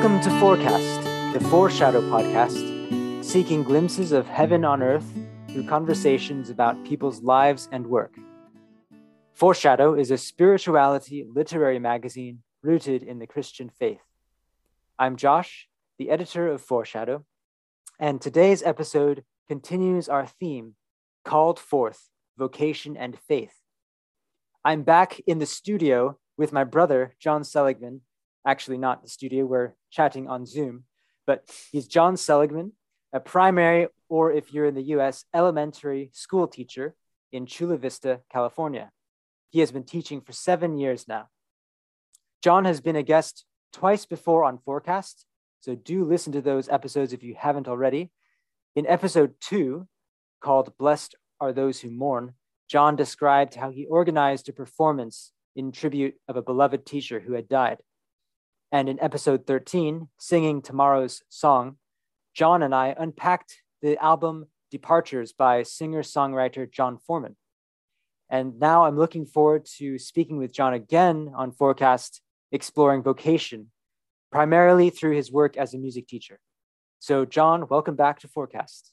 Welcome to Forecast, the Foreshadow podcast, seeking glimpses of heaven on earth through conversations about people's lives and work. Foreshadow is a spirituality literary magazine rooted in the Christian faith. I'm Josh, the editor of Foreshadow, and today's episode continues our theme Called Forth Vocation and Faith. I'm back in the studio with my brother, John Seligman. Actually, not the studio, we're chatting on Zoom, but he's John Seligman, a primary, or if you're in the US, elementary school teacher in Chula Vista, California. He has been teaching for seven years now. John has been a guest twice before on Forecast, so do listen to those episodes if you haven't already. In episode two, called Blessed Are Those Who Mourn, John described how he organized a performance in tribute of a beloved teacher who had died. And in episode 13, Singing Tomorrow's Song, John and I unpacked the album Departures by singer songwriter Jon Foreman. And now I'm looking forward to speaking with John again on Forecast, exploring vocation, primarily through his work as a music teacher. So, John, welcome back to Forecast.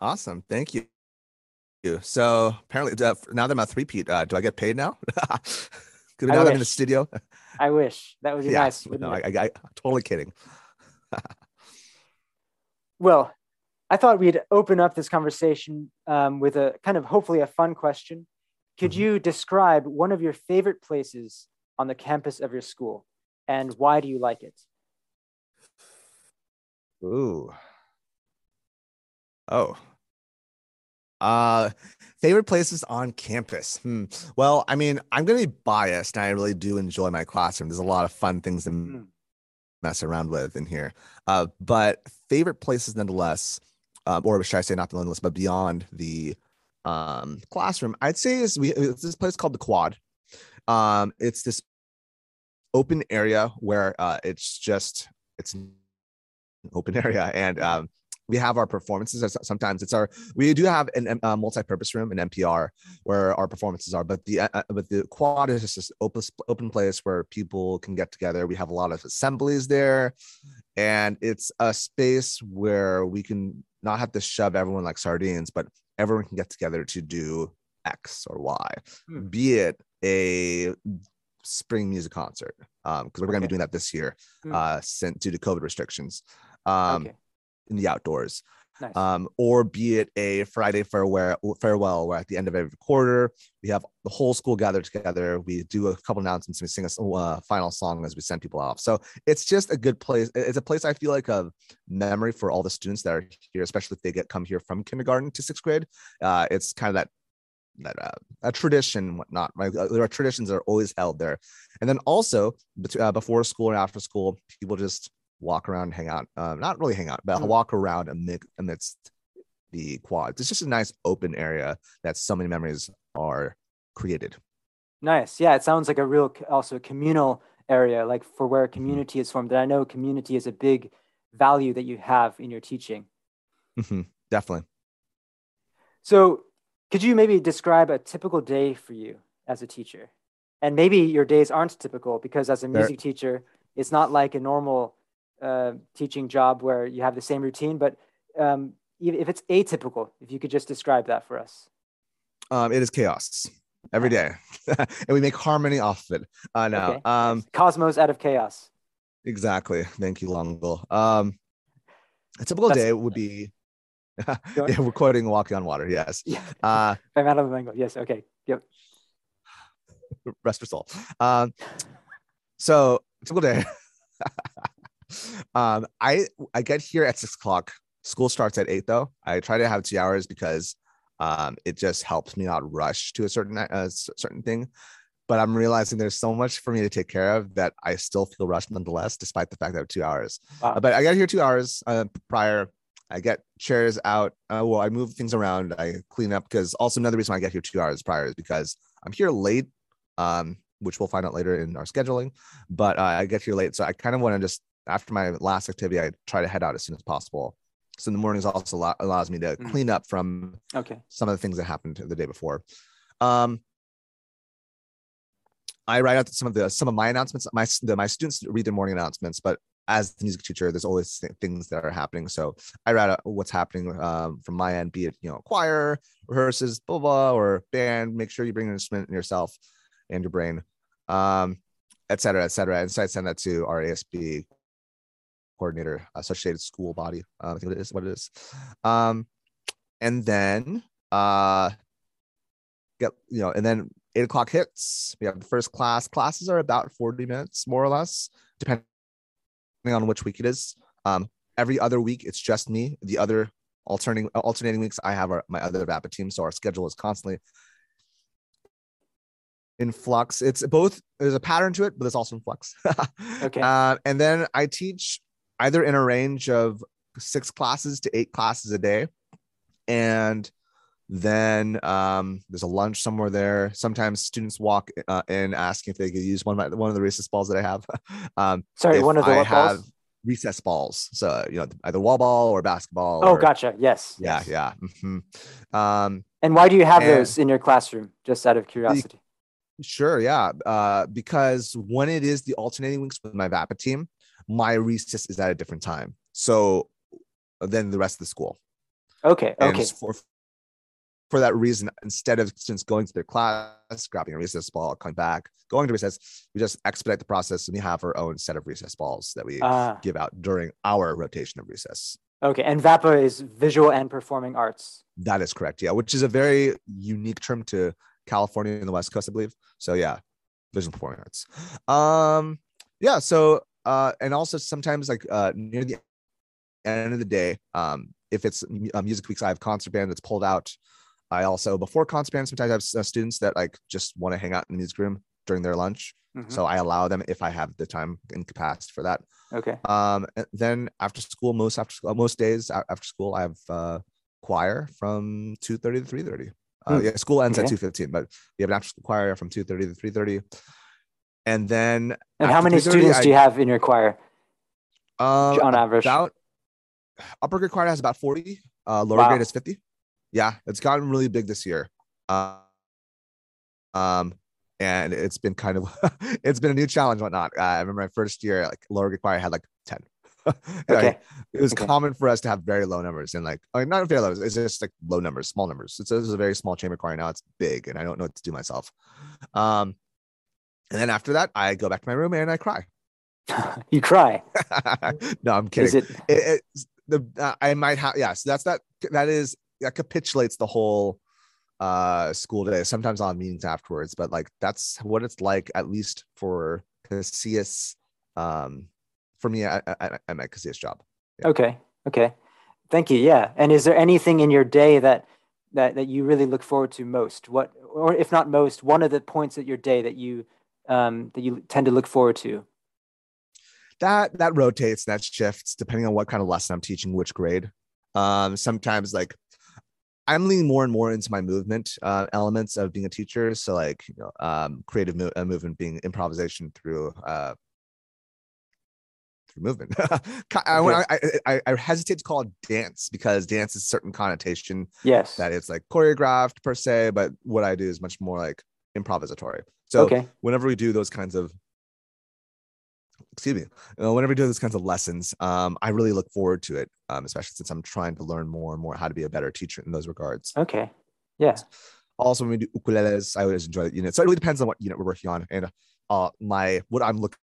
Awesome. Thank you. So apparently, uh, now that I'm a three-peat, uh, do I get paid now? Could we now in the studio? I wish that would be yeah, nice. No, I, I, I, totally kidding. well, I thought we'd open up this conversation um, with a kind of hopefully a fun question. Could mm-hmm. you describe one of your favorite places on the campus of your school, and why do you like it? Ooh. Oh, uh, favorite places on campus. Hmm. Well, I mean, I'm going to be biased, and I really do enjoy my classroom. There's a lot of fun things to mm. mess around with in here. Uh, but favorite places, nonetheless, uh, or should I say, not the nonetheless, but beyond the um, classroom, I'd say is we it's this place called the Quad. Um, it's this open area where uh, it's just it's an open area, and um, we have our performances. Sometimes it's our we do have an uh, multi-purpose room, an MPR, where our performances are. But the uh, uh, but the quad is just this open open place where people can get together. We have a lot of assemblies there, and it's a space where we can not have to shove everyone like sardines, but everyone can get together to do X or Y, hmm. be it a spring music concert because um, we're going to be doing that this year hmm. uh, sent due to COVID restrictions. Um, okay in the outdoors. Nice. Um, or be it a Friday farewell, farewell, where at the end of every quarter we have the whole school gathered together. We do a couple announcements, and we sing a uh, final song as we send people off. So it's just a good place. It's a place I feel like a memory for all the students that are here, especially if they get come here from kindergarten to sixth grade. Uh, it's kind of that that uh, a tradition whatnot right uh, there are traditions that are always held there and then also uh, before school and after school people just walk around, hang out. Um, not really hang out, but mm. walk around amid, amidst the quads. It's just a nice open area that so many memories are created. Nice. Yeah, it sounds like a real also communal area, like for where mm-hmm. community is formed. And I know community is a big value that you have in your teaching. Mm-hmm. Definitely. So, could you maybe describe a typical day for you as a teacher? And maybe your days aren't typical because as a music teacher, it's not like a normal uh, teaching job where you have the same routine, but um, if it's atypical, if you could just describe that for us. Um, it is chaos every day, and we make harmony off of it. Uh, now, okay. um, cosmos out of chaos. Exactly. Thank you, L'Engle. Um, a typical That's, day would be. yeah, we're quoting "Walking on Water." Yes. Yeah. Uh, I'm out of the mango. Yes. Okay. Yep. Rest your soul. Um, so typical day. Um, I I get here at six o'clock. School starts at eight though. I try to have two hours because um, it just helps me not rush to a certain uh, certain thing. But I'm realizing there's so much for me to take care of that I still feel rushed nonetheless, despite the fact that I have two hours. Wow. Uh, but I get here two hours uh, prior. I get chairs out. Uh, well, I move things around. I clean up because also another reason I get here two hours prior is because I'm here late, um, which we'll find out later in our scheduling. But uh, I get here late, so I kind of want to just after my last activity, I try to head out as soon as possible. So in the mornings also allow, allows me to mm. clean up from okay some of the things that happened the day before. Um, I write out some of the some of my announcements. My the, my students read their morning announcements, but as the music teacher, there's always th- things that are happening. So I write out what's happening um, from my end, be it you know choir rehearses, blah blah, or band. Make sure you bring an instrument in yourself and your brain, um, et cetera, et cetera. And so I send that to our ASB coordinator, associated school body. Uh, I think it is what it is. Um, and then uh, get you know, and then eight o'clock hits. We have the first class. Classes are about 40 minutes, more or less, depending on which week it is. Um, every other week, it's just me. The other alternating alternating weeks, I have our, my other VAPA team. So our schedule is constantly in flux. It's both. There's a pattern to it, but it's also in flux. Okay. Uh, and then I teach either in a range of six classes to eight classes a day, and then um, there's a lunch somewhere there. Sometimes students walk uh, in asking if they could use one of my, one of the recess balls that I have. um, Sorry, one of the I what balls? have recess balls. So you know, either wall ball or basketball. Oh, or- gotcha. Yes. Yeah, yes. yeah. mhm. Um, And why do you have those in your classroom? Just out of curiosity. Sure, yeah. Uh, because when it is the alternating weeks with my VAPA team, my recess is at a different time. So than the rest of the school. Okay. And Okay. for for that reason, instead of students going to their class, grabbing a recess ball, coming back, going to recess, we just expedite the process and we have our own set of recess balls that we Ah, give out during our rotation of recess. okay. And VAPA is visual and performing arts. That is correct. Yeah, which is a very unique term to California and the West Coast, I believe. So yeah, visual performing arts. Um, yeah. So uh, and also sometimes like uh near the end of the day, um, if it's mu- uh, music weeks, I have concert band that's pulled out. I also before concert band sometimes I have uh, students that like just want to hang out in the music room during their lunch. Mhm. So I allow them if I have the time and capacity for that. Okay. Um, and then after school, most after school, most days after school, I have uh, choir from two thirty to three thirty. Uh, Hmm. yeah, school ends at Okay. two fifteen, but we have an after school choir from two thirty to three thirty. And then And how many students I- do you have in your choir uh, on average? about upper grade choir has about forty. Uh, lower Wow. grade is fifty. Yeah, it's gotten really big this year. Uh, um, and it's been kind of it's been a new challenge, whatnot. Uh, I remember my first year, like lower grade choir had like ten. And I- Okay. it was Okay. common for us to have very low numbers and like I mean, not very low it's just like low numbers small numbers it's, it's a very small chamber choir now it's big and i don't know what to do myself um and then after that i go back to my room and i cry you cry. no i'm kidding Is it? it, it's the uh, i might have yeah so that's that that is that capitulates the whole uh school day sometimes i'll have meetings afterwards but like that's what it's like at least for casillas um for me at, at, at my casillas job yeah. Okay. Okay. Thank you. Yeah. And is there anything in your day that that that you really look forward to most? What, or if not most, one of the points at your day that you um, that you tend to look forward to? that that rotates that shifts depending on what kind of lesson i'm teaching which grade um sometimes like i'm leaning more and more into my movement uh, elements of being a teacher so like you know um creative mo- uh, movement being improvisation through uh through movement I, I, I, I hesitate to call it dance because dance is a certain connotation Yes. that it's like choreographed per se but what i do is much more like improvisatory so okay. whenever we do those kinds of excuse me uh, whenever we do those kinds of lessons um, i really look forward to it um, especially since i'm trying to learn more and more how to be a better teacher in those regards Okay. Yeah. also when we do ukuleles i always enjoy that unit so it really depends on what unit we're working on and uh, my what i'm looking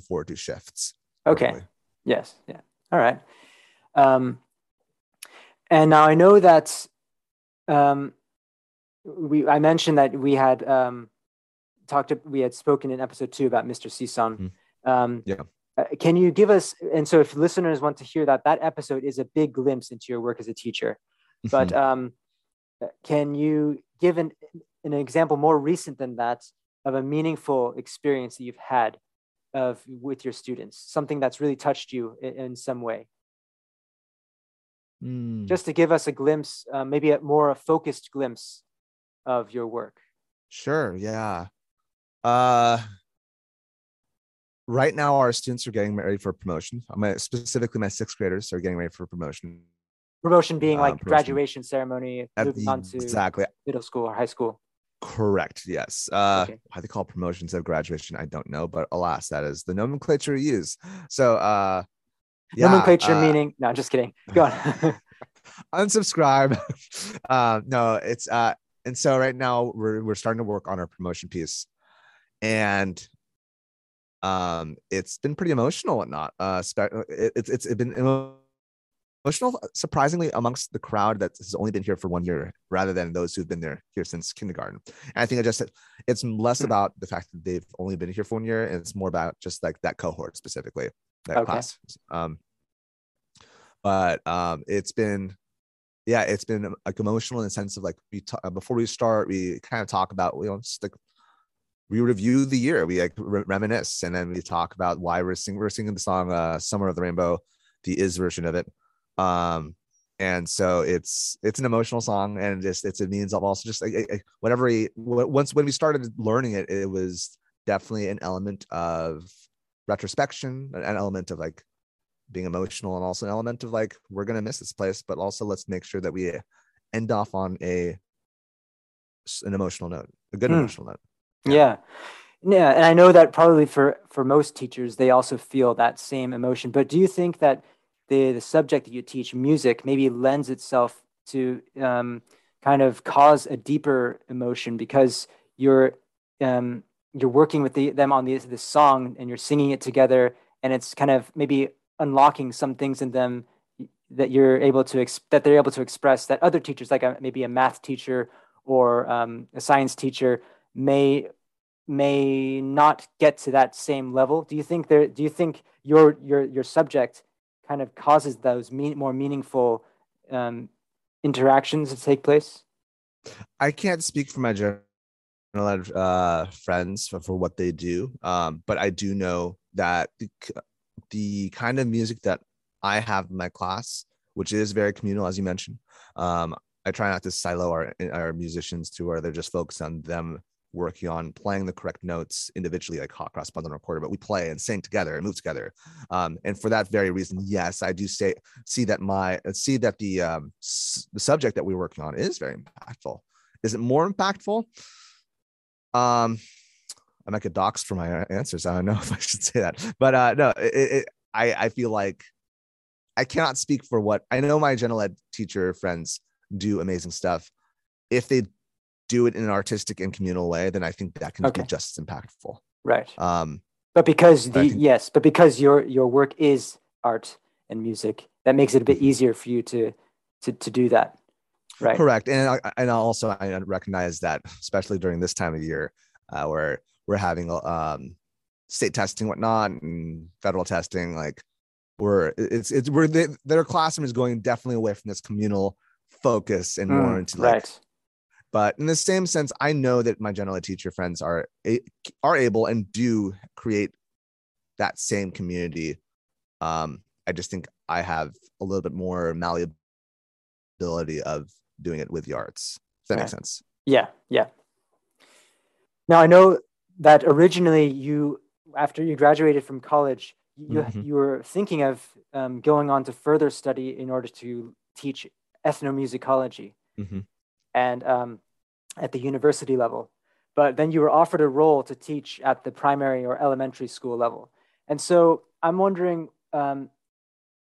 forward to shifts Okay. accordingly. Yes. Yeah. All right. Um, and now I know that um, we I mentioned that we had um, talked we had spoken in episode two about Mr. Sison. Um, Yeah. uh, can you give us and so if listeners want to hear that that episode is a big glimpse into your work as a teacher, but Mhm. um, uh, can you give an an example more recent than that of a meaningful experience that you've had of with your students something that's really touched you in, in some way Mm, just to give us a glimpse uh, maybe a more a focused glimpse of your work sure yeah uh right now our students are getting ready for promotion my specifically my sixth graders are getting ready for promotion promotion being Uh, like promotion. graduation ceremony At moving the- on to exactly middle school or high school Correct. Yes. Uh, Okay. Why they call promotions of graduation, I don't know, but alas, that is the nomenclature we use. So, uh, yeah, Nomenclature uh, meaning. No, I'm just kidding. Go on. unsubscribe. uh, no, it's uh, and so right now we're we're starting to work on our promotion piece, and um, it's been pretty emotional and not uh, spe- it, it's it's been emotional surprisingly amongst the crowd that has only been here for one year rather than those who've been there here since kindergarten. And I think I just it's less Hmm. about the fact that they've only been here for one year, and it's more about just like that cohort specifically, that Okay. class. Um, but um, it's been yeah, it's been like emotional in the sense of like we ta- uh, before we start, we kind of talk about know just like we review the year, we like re- reminisce, and then we talk about why we're singing. We're singing the song uh, "Somewhere Over the Rainbow," the Iz version of it. Um, and so it's it's an emotional song, and just it's it means of also just like eh, whatever we once when we started learning it, it was definitely an element of retrospection, an element of like being emotional and also an element of like we're gonna miss this place but also let's make sure that we end off on a an emotional note a good Hmm. emotional note Yeah. Yeah, and I know that probably for for most teachers they also feel that same emotion. But do you think that the the subject that you teach, music, maybe lends itself to um, kind of cause a deeper emotion because you're um, you're working with the, them on the this song and you're singing it together, and it's kind of maybe unlocking some things in them that you're able to ex- that they're able to express that other teachers, like a, maybe a math teacher or um, a science teacher, may may not get to that same level. Do you think there do you think your your your subject kind of causes those mean, more meaningful um, interactions to take place? I can't speak for my general ed, uh friends for, for what they do um but i do know that the, kind of music that i have in my class which is very communal as you mentioned um i try not to silo our our musicians to where they're just focused on them working on playing the correct notes individually, like hot cross bundle recorder, but we play and sing together and move together. Um, and for that very reason, yes, I do say see that my see that the um, s- the subject that we're working on is very impactful. Is it more impactful? Um, I might get doxxed for my answers. I don't know if I should say that, but uh, no, it, it, I I feel like I cannot speak for what I know. My general ed teacher friends do amazing stuff. If they do it in an artistic and communal way, then I think that can Okay. be just as impactful. right Um, but because the think- yes but because your your work is art and music that makes it a bit Mhm. easier for you to to to do that right Correct, and I, and also I recognize that, especially during this time of year, uh, where we're having um, state testing, whatnot, and federal testing. Like we're it's it's we're the, their classroom is going definitely away from this communal focus and more Mm, into like right but in the same sense i know that my general teacher friends are are able and do create that same community um i just think i have a little bit more malleability of doing it with the arts does that Right. make sense Yeah, yeah. Now I know that originally you, after you graduated from college, you Mhm. you were thinking of um, going on to further study in order to teach ethnomusicology Mhm. and um, at the university level. But then you were offered a role to teach at the primary or elementary school level. And so I'm wondering um,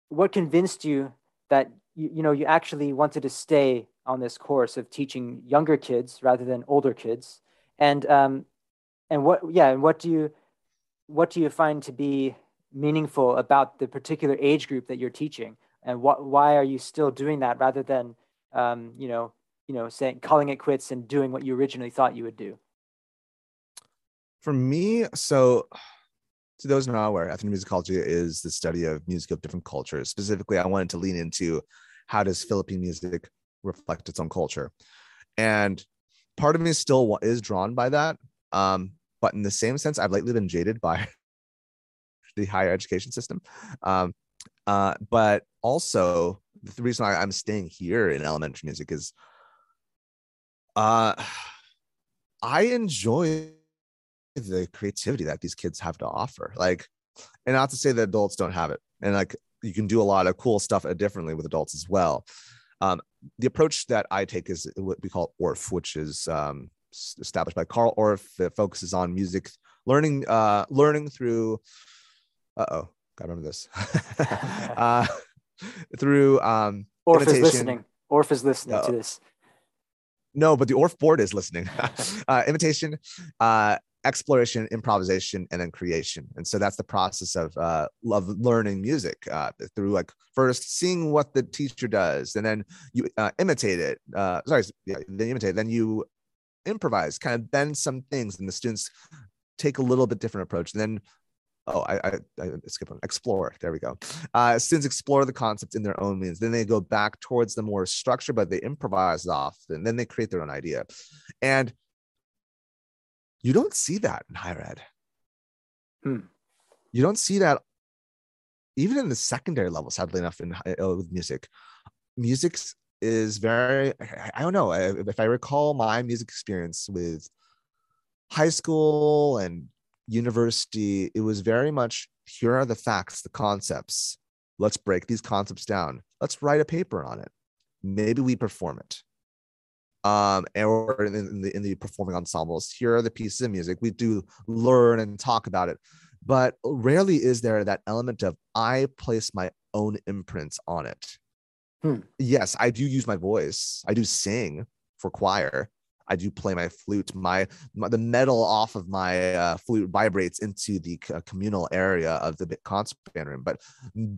what convinced you that you, you know you actually wanted to stay on this course of teaching younger kids rather than older kids and um, and what yeah and what do you what do you find to be meaningful about the particular age group that you're teaching? And what why are you still doing that rather than um, you know you know saying calling it quits and doing what you originally thought you would do? For me so to those not aware ethnomusicology is the study of music of different cultures. Specifically i wanted to lean into how does philippine music reflect its own culture. And part of me still is drawn by that um, but in the same sense i've lately been jaded by the higher education system. Um, uh, but also the reason I, i'm staying here in elementary music is uh, i enjoy the creativity that these kids have to offer. Like and not to say that adults don't have it and like you can do a lot of cool stuff differently with adults as well. Um, the approach that i take is what we call Orff which is um, established by Carl Orff that focuses on music learning, uh, learning through. Uh oh, gotta remember this. uh, through um, Orff imitation. is listening. Orff is listening Uh-oh. to this. No, but the Orff board is listening. uh, imitation, uh, exploration, improvisation, and then creation. And so that's the process of uh, of learning music uh, through like first seeing what the teacher does, and then you uh, imitate it. Uh, sorry, yeah, then imitate. Then you improvise, kind of bend some things, and the students take a little bit different approach. And then oh I, I, I skip on explore there we go uh, students explore the concepts in their own means then they go back towards the more structure but they improvise off and then they create their own idea and you don't see that in higher ed. Hmm. You don't see that even in the secondary level, sadly enough, in uh, with music. Music is very, I don't know, if I recall my music experience with high school and university, it was very much here are the facts, the concepts. Let's break these concepts down. Let's write a paper on it. Maybe we perform it um, or in, the in the performing ensembles. Here are the pieces of music. We do learn and talk about it, but rarely is there that element of I place my own imprints on it. Hmm. Yes, I do use my voice. I do sing for choir. I do play my flute. My, my the metal off of my uh, flute vibrates into the uh, communal area of the concert band room. But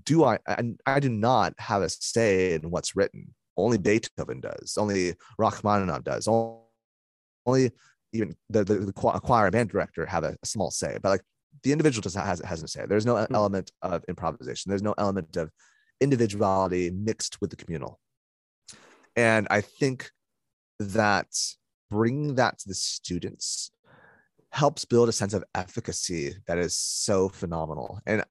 do I, I? I do not have a say in what's written. Only Beethoven does. Only Rachmaninoff does. Only even the, the, the choir band director have a, a, small say. But like the individual just has has a say. There's no mm-hmm. element of improvisation. There's no element of individuality mixed with the communal. And I think that bringing that to the students helps build a sense of efficacy that is so phenomenal. And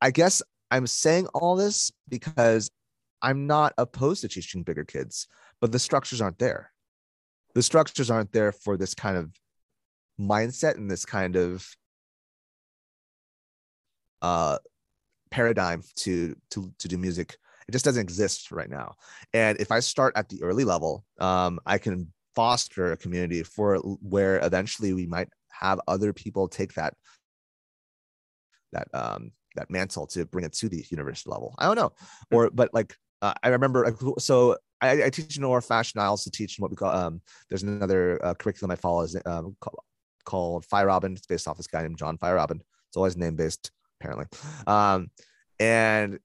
I guess I'm saying all this because I'm not opposed to teaching bigger kids, but the structures aren't there. The structures aren't there for this kind of mindset and this kind of uh, paradigm to to to do music. It just doesn't exist right now. And if I start at the early level, um, I can foster a community for where eventually we might have other people take that that um that mantle to bring it to the university level. I don't know, hmm. or but like uh, I remember so I, I, teach in Orff fashion. I also teach in what we call um, there's another uh, curriculum I follow is um, called, Feierabend. It's based off this guy named John Feierabend. It's always name based apparently. Um, and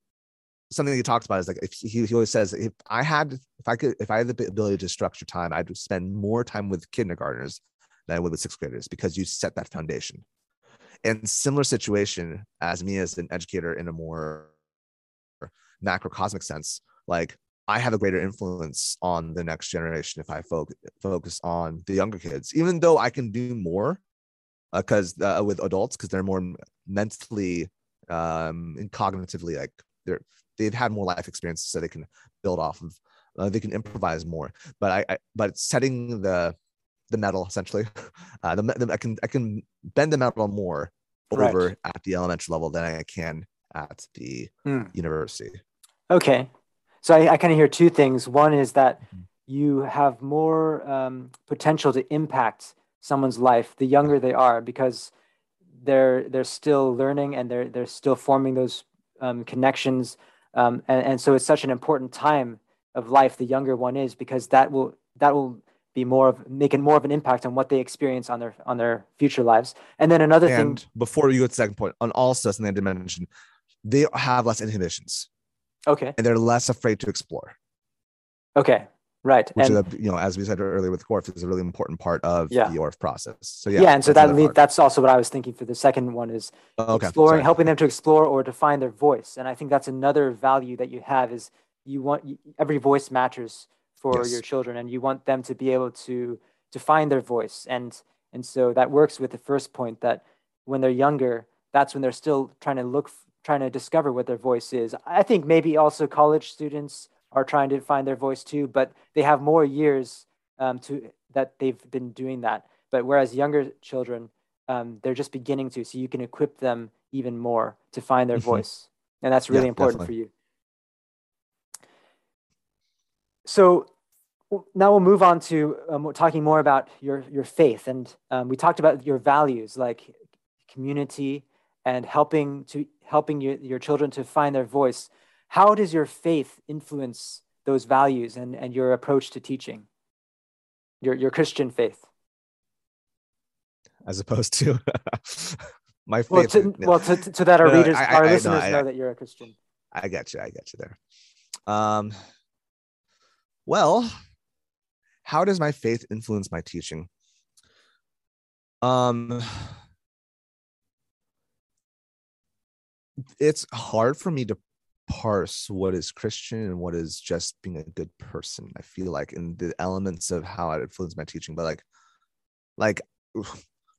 something that he talks about is like he, he always says if I had if I could if I had the ability to structure time, I'd spend more time with kindergartners than I would with sixth graders because you set that foundation. And similar situation as me as an educator in a more macrocosmic sense, like I have a greater influence on the next generation if I fo- focus on the younger kids, even though I can do more because uh, uh, with adults because they're more mentally um, and cognitively like they're they've had more life experiences so they can build off of uh, they can improvise more but I, I but setting the the metal essentially uh, the, the, I can I can bend the metal more over right. at the elementary level than I can at the hmm. university Okay. So I, I kind of hear two things. One is that mm-hmm. you have more um, potential to impact someone's life the younger they are because they're they're still learning and they're they're still forming those um, connections. Um, and, and so it's such an important time of life the younger one is because that will that will be more of making more of an impact on what they experience on their on their future lives. And then another and thing before you go to the second point on also something I did mention, they have less inhibitions. Okay. And they're less afraid to explore. Okay. Right. Which and, is, a, you know, as we said earlier with Orff, is a really important part of yeah. the Orff process. So yeah. Yeah. And so that lead, that's also what I was thinking for the second one is oh, okay. exploring, Sorry. helping them to explore or to find their voice. And I think that's another value that you have is you want every voice matters for yes. your children and you want them to be able to to find their voice. And and so that works with the first point that when they're younger, that's when they're still trying to look trying to discover what their voice is. I think maybe also college students are trying to find their voice too, but they have more years um, to that they've been doing that. But whereas younger children, um, they're just beginning to, so you can equip them even more to find their mm-hmm. voice, and that's really yeah, important definitely. for you. So, now we'll move on to um, talking more about your, your faith. And um, we talked about your values like community and helping to helping your, your children to find their voice. How does your faith influence those values and, and your approach to teaching, your, your Christian faith? As opposed to my faith. Well, to, well, to, to that our no, readers, I, I, our I, listeners no, know that you're a Christian. I get you. I get you there. Um, well, how does my faith influence my teaching? Um, it's hard for me to parse what is Christian and what is just being a good person. I feel like in the elements of how it influences my teaching, but like, like,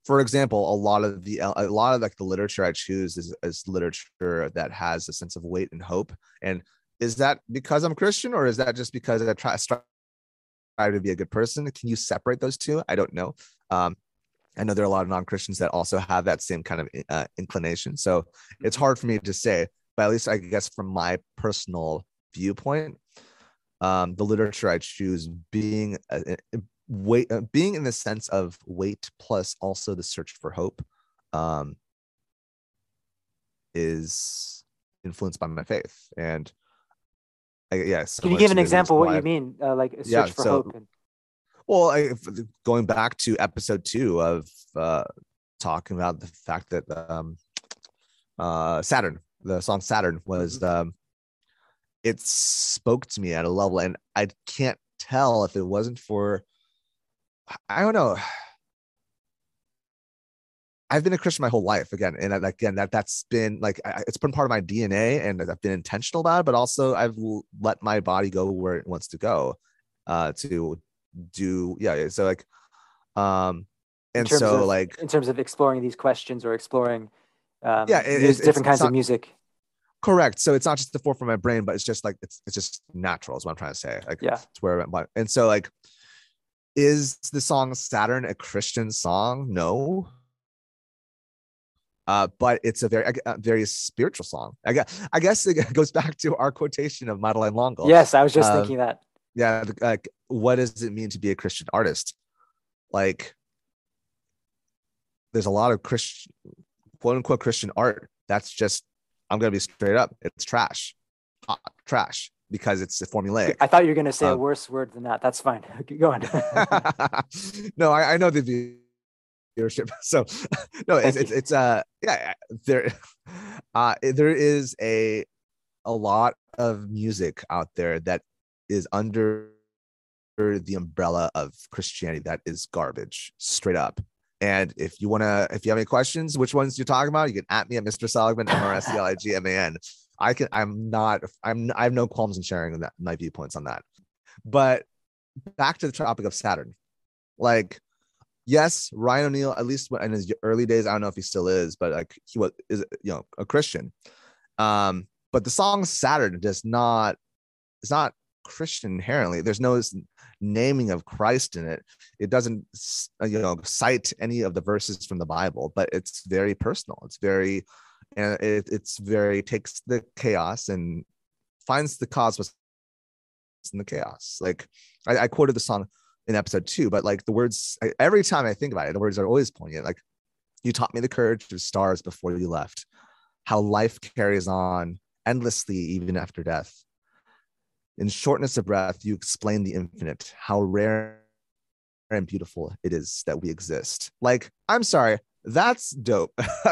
for example, a lot of the a lot of like the literature I choose is, is literature that has a sense of weight and hope. And is that because I'm Christian, or is that just because I try to be a good person? Can you separate those two? I don't know. Um, I know there are a lot of non Christians that also have that same kind of uh, inclination. So it's hard for me to say, but at least I guess from my personal viewpoint, um, the literature I choose being a, a, weight, uh, being in the sense of weight plus also the search for hope, um, is influenced by my faith. And I, yes. Can you give an example what you mean? Uh, like a search yeah, for so, hope. And- well, I, going back to episode two of uh, talking about the fact that um, uh, Saturn, the song Saturn, was mm-hmm. um, it spoke to me at a level, and I can't tell if it wasn't for I don't know. I've been a Christian my whole life again, and again that that's been like it's been part of my DNA, and I've been intentional about it. But also, I've let my body go where it wants to go, uh, to do yeah. So like, um, and so of, like in terms of exploring these questions or exploring, um, yeah, it, it's, different kinds not, of music. Correct. So it's not just the forefront of my brain, but it's just like it's it's just natural. Is what I'm trying to say. Like, yeah, it's where I'm. And so like, is the song Saturn a Christian song? No. Uh, but it's a very, a very spiritual song. I guess, I guess it goes back to our quotation of Madeleine L'Engle. Yes, I was just uh, thinking that. Yeah, like, what does it mean to be a Christian artist? Like, there's a lot of Christian, quote unquote, Christian art. That's just, I'm gonna be straight up. It's trash, Hot trash because it's formulaic. I thought you were going to say um, a worse word than that. That's fine. Go on. no, I, I, know the viewership. So no, it's, it's, it's, uh, yeah, there, uh, there is a, a lot of music out there that is under the umbrella of Christianity that is garbage straight up. And if you want to, if you have any questions, which ones you're talking about, you can at me at Mr. Seligman, M R S C L I G M A N. I can I'm not I'm I have no qualms in sharing that my viewpoints on that. But back to the topic of Saturn. Like yes, Ryan O'Neal, at least in his early days, I don't know if he still is, but like he was is you know a Christian. Um, but the song Saturn does not it's not Christian inherently. There's no naming of Christ in it. It doesn't uh, you know cite any of the verses from the Bible, but it's very personal. It's very and it, it's very takes the chaos and finds the cosmos in the chaos. Like I, I, quoted the song in episode two, but like the words every time I think about it, the words are always poignant. Like you taught me the courage of stars before you left, how life carries on endlessly even after death. In shortness of breath, you explain the infinite, how rare and beautiful it is that we exist. Like, I'm sorry, that's dope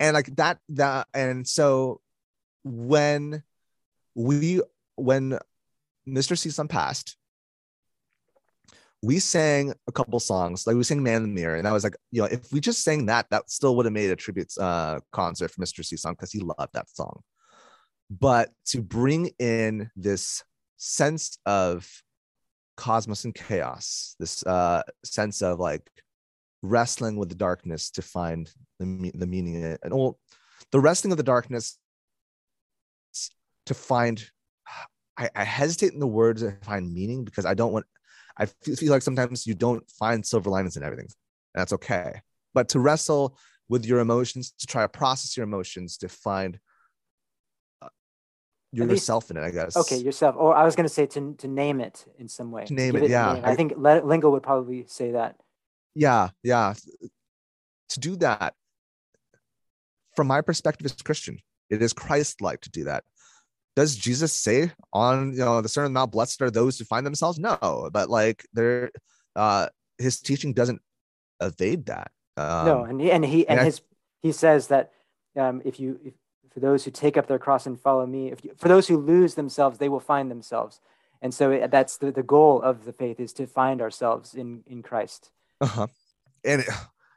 and like that that and so when we when mr Sison passed we sang a couple songs like we sang man in the mirror and i was like you know if we just sang that that still would have made a tribute uh concert for mr Sison because he loved that song but to bring in this sense of cosmos and chaos this uh sense of like wrestling with the darkness to find the, the meaning in it. And all the wrestling of the darkness to find, I, I hesitate in the words to find meaning because I don't want, I feel, feel like sometimes you don't find silver linings in everything. that's okay. But to wrestle with your emotions, to try to process your emotions, to find yourself in it, I guess. Okay, yourself. Or I was going to say to to name it in some way. To name Give it, yeah. name. I, think Le- L'Engle would probably say that. Yeah, yeah. To do that, from my perspective as Christian, it is Christ-like to do that. Does Jesus say on you know the Sermon on the Mount, "Blessed are those who find themselves"? No, but like there, uh, his teaching doesn't evade that. Um, no, and he and he and, and I- his he says that um, if you if, for those who take up their cross and follow me, if you, for those who lose themselves, they will find themselves. And so it, that's the, the goal of the faith is to find ourselves in in Christ. Uh-huh. And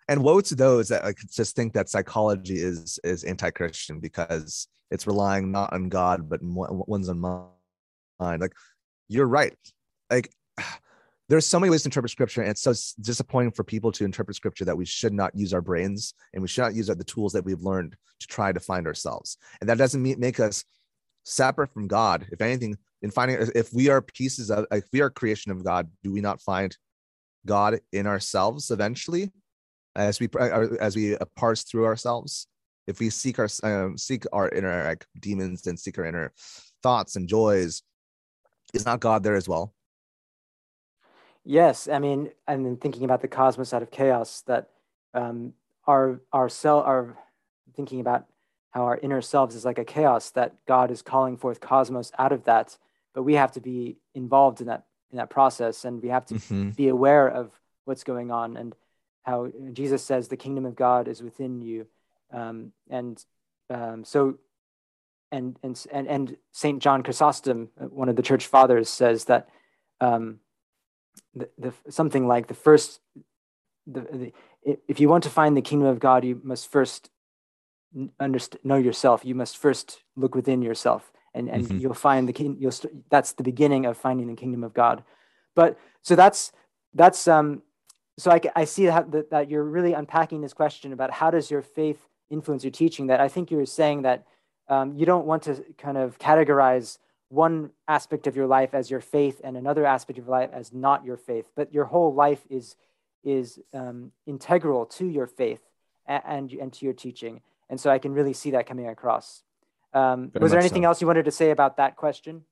and woe to those that like just think that psychology is is anti-Christian because it's relying not on God but one's own mind. Like you're right. Like there's so many ways to interpret scripture, and it's so disappointing for people to interpret scripture that we should not use our brains and we should not use the tools that we've learned to try to find ourselves. And that doesn't make us separate from God. If anything, in finding if we are pieces of if we are creation of God, do we not find God in ourselves eventually, as we as we parse through ourselves. If we seek our um, seek our inner like demons and seek our inner thoughts and joys, is not God there as well? Yes, I mean, and then thinking about the cosmos out of chaos, that um, our our cell, our thinking about how our inner selves is like a chaos that God is calling forth cosmos out of that, but we have to be involved in that in that process, and we have to Mhm. be aware of what's going on and how Jesus says the kingdom of God is within you, um, and um, so. And, and and and Saint John Chrysostom, uh, one of the church fathers, says that um, the, the something like the first the, the if you want to find the kingdom of god you must first understand know yourself you must first look within yourself and and Mhm. you'll find the king you'll st- that's the beginning of finding the kingdom of god but so that's that's um so i, I see that, that that you're really unpacking this question about how does your faith influence your teaching that i think you're saying that um, you don't want to kind of categorize one aspect of your life as your faith and another aspect of your life as not your faith but your whole life is is um, integral to your faith and, and to your teaching and so i can really see that coming across um, was there anything so. else you wanted to say about that question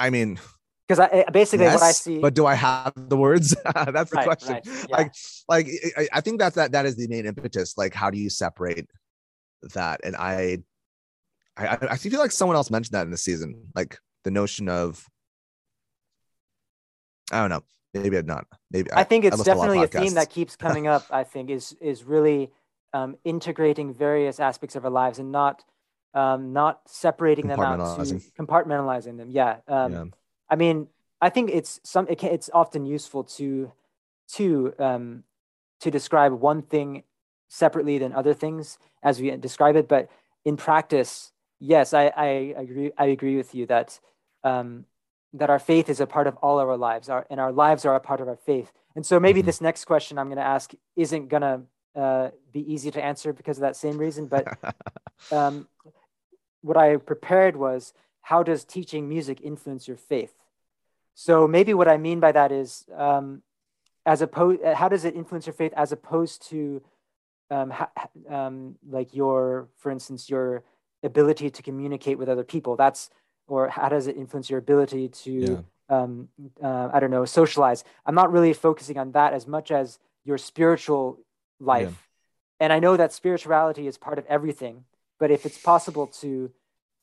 I mean, because I basically what i see but do I have the words? That's the Right, question. right, yeah. Like, like I, think that that that is the main impetus. Like, how do you separate that? And I, I, I feel like someone else mentioned that in the season, like the notion of, I don't know, maybe I'm not. Maybe I think it's listened to lot of definitely a theme that keeps coming up. I think is is really um, integrating various aspects of our lives and not um, not separating them out to Compartmentalizing. compartmentalizing them. Yeah. Um, Yeah. I mean, I think it's some. It can, it's often useful to to um, to describe one thing separately than other things as we describe it. But in practice, yes, I, I agree. I agree with you that um, that our faith is a part of all our lives, our, and our lives are a part of our faith. And so maybe Mhm. this next question I'm going to ask isn't going to uh, be easy to answer because of that same reason. But um, what I prepared was how does teaching music influence your faith? So maybe what I mean by that is um, as opposed, how does it influence your faith as opposed to um, ha- um, like your, for instance, your ability to communicate with other people. That's or how does it influence your ability to um, uh, I don't know socialize. I'm not really focusing on that as much as your spiritual life. And I know that spirituality is part of everything, but if it's possible to